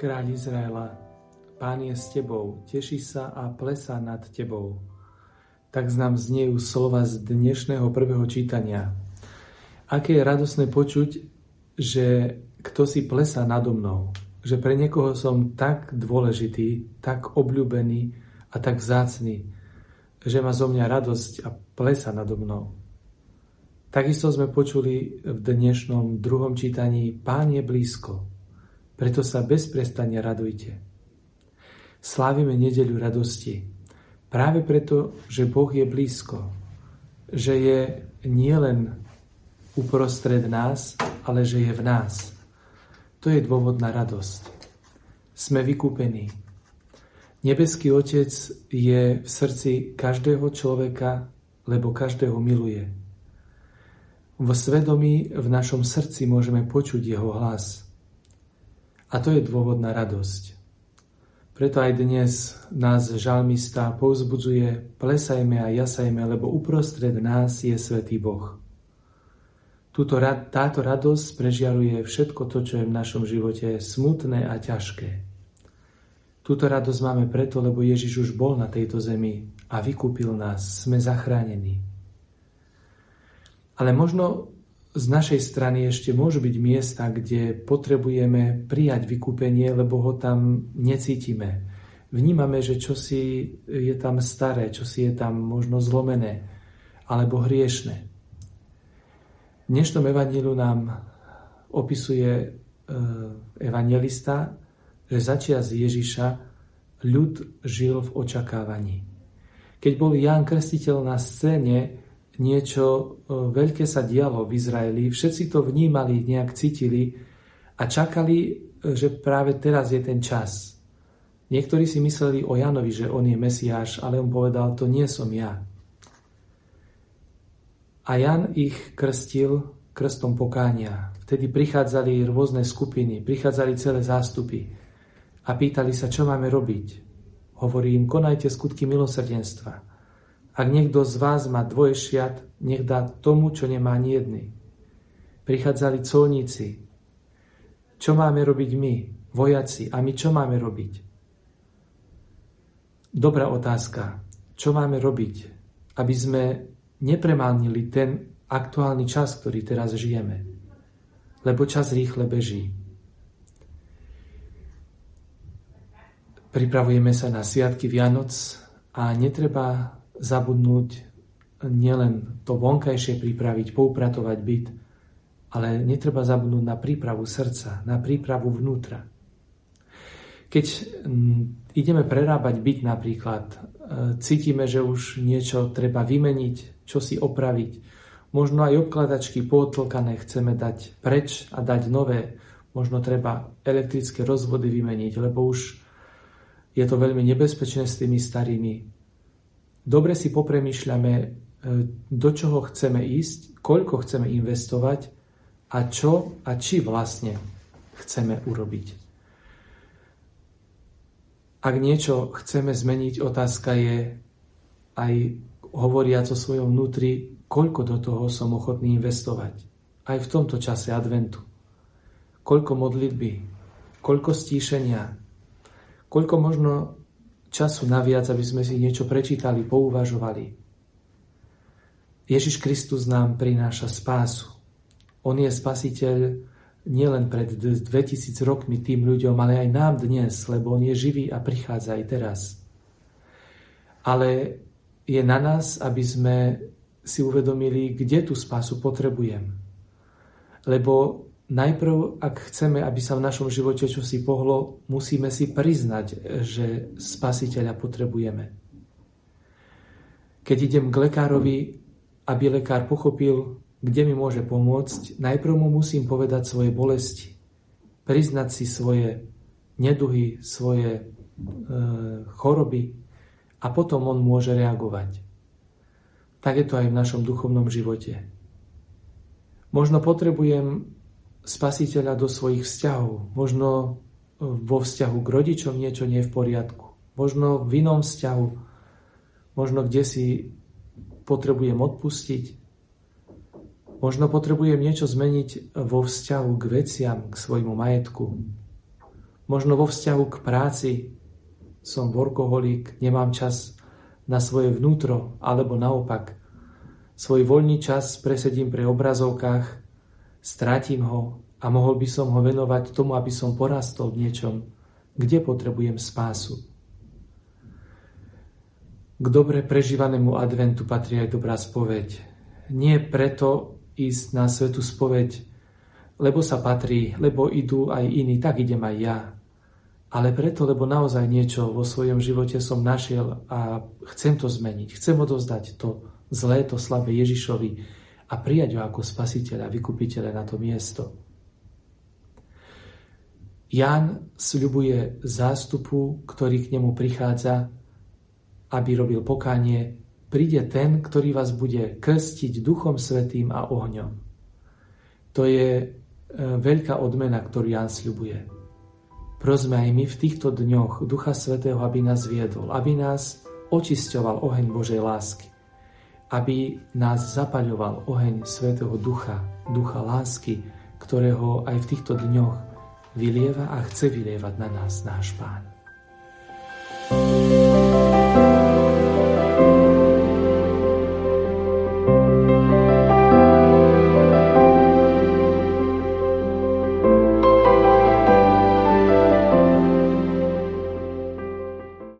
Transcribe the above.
kráľ Izraela, pán je s tebou, teší sa a plesá nad tebou. Tak znám znejú slova z dnešného prvého čítania. Aké je radosné počuť, že kto si plesá nado mnou, že pre niekoho som tak dôležitý, tak obľúbený a tak vzácný, že má zo mňa radosť a plesa nado mnou. Takisto sme počuli v dnešnom druhom čítaní Pán je blízko, preto sa bez prestania radujte. Slávime nedeľu radosti. Práve preto, že Boh je blízko. Že je nielen uprostred nás, ale že je v nás. To je dôvod na radosť. Sme vykúpení. Nebeský Otec je v srdci každého človeka, lebo každého miluje. V svedomí v našom srdci môžeme počuť jeho hlas. A to je dôvod na radosť. Preto aj dnes nás žalmista povzbudzuje, plesajme a jasajme, lebo uprostred nás je Svetý Boh. Tuto, táto radosť prežiaruje všetko to, čo je v našom živote smutné a ťažké. Túto radosť máme preto, lebo Ježiš už bol na tejto zemi a vykúpil nás, sme zachránení. Ale možno z našej strany ešte môžu byť miesta, kde potrebujeme prijať vykúpenie, lebo ho tam necítime. Vnímame, že čosi je tam staré, čosi je tam možno zlomené alebo hriešne. V dnešnom evaníliu nám opisuje e, evangelista, že začias Ježiša ľud žil v očakávaní. Keď bol Ján Krstiteľ na scéne, niečo e, veľké sa dialo v Izraeli, všetci to vnímali, nejak cítili a čakali, e, že práve teraz je ten čas. Niektorí si mysleli o Janovi, že on je Mesiáš, ale on povedal, to nie som ja. A Jan ich krstil krstom pokánia. Vtedy prichádzali rôzne skupiny, prichádzali celé zástupy a pýtali sa, čo máme robiť. Hovorí im, konajte skutky milosrdenstva. Ak niekto z vás má dvoje šiat, nech dá tomu, čo nemá ani jedný. Prichádzali colníci. Čo máme robiť my, vojaci? A my čo máme robiť? Dobrá otázka. Čo máme robiť, aby sme nepremálnili ten aktuálny čas, ktorý teraz žijeme? Lebo čas rýchle beží. Pripravujeme sa na sviatky Vianoc a netreba zabudnúť nielen to vonkajšie pripraviť, poupratovať byt, ale netreba zabudnúť na prípravu srdca, na prípravu vnútra. Keď mm, ideme prerábať byt napríklad, e, cítime, že už niečo treba vymeniť, čo si opraviť, možno aj obkladačky pootlkané chceme dať preč a dať nové, možno treba elektrické rozvody vymeniť, lebo už je to veľmi nebezpečné s tými starými dobre si popremýšľame, e, do čoho chceme ísť, koľko chceme investovať a čo a či vlastne chceme urobiť. Ak niečo chceme zmeniť, otázka je aj hovoriac o svojom vnútri, koľko do toho som ochotný investovať. Aj v tomto čase adventu. Koľko modlitby, koľko stíšenia, koľko možno času naviac, aby sme si niečo prečítali, pouvažovali. Ježiš Kristus nám prináša spásu. On je spasiteľ nielen pred 2000 rokmi tým ľuďom, ale aj nám dnes, lebo On je živý a prichádza aj teraz. Ale je na nás, aby sme si uvedomili, kde tú spásu potrebujem. Lebo Najprv, ak chceme, aby sa v našom živote čosi pohlo, musíme si priznať, že spasiteľa potrebujeme. Keď idem k lekárovi, aby lekár pochopil, kde mi môže pomôcť, najprv mu musím povedať svoje bolesti, priznať si svoje neduhy, svoje e, choroby a potom on môže reagovať. Tak je to aj v našom duchovnom živote. Možno potrebujem spasiteľa do svojich vzťahov. Možno e, vo vzťahu k rodičom niečo nie je v poriadku. Možno v inom vzťahu. Možno kde si potrebujem odpustiť. Možno potrebujem niečo zmeniť vo vzťahu k veciam, k svojmu majetku. Možno vo vzťahu k práci som workoholik, nemám čas na svoje vnútro, alebo naopak. Svoj voľný čas presedím pre obrazovkách, strátim ho a mohol by som ho venovať tomu, aby som porastol v niečom, kde potrebujem spásu. K dobre prežívanému adventu patrí aj dobrá spoveď. Nie preto ísť na svetu spoveď, lebo sa patrí, lebo idú aj iní, tak idem aj ja ale preto, lebo naozaj niečo vo svojom živote som našiel a chcem to zmeniť. Chcem odovzdať to zlé, to slabé Ježišovi a prijať ho ako spasiteľa, vykupiteľa na to miesto. Ján sľubuje zástupu, ktorý k nemu prichádza, aby robil pokánie, príde ten, ktorý vás bude krstiť Duchom Svetým a ohňom. To je e, veľká odmena, ktorú Ján sľubuje. Prosme aj my v týchto dňoch Ducha Svetého, aby nás viedol, aby nás očisťoval oheň Božej lásky, aby nás zapaľoval oheň Svetého Ducha, Ducha lásky, ktorého aj v týchto dňoch vylieva a chce vylievať na nás náš Pán. thank you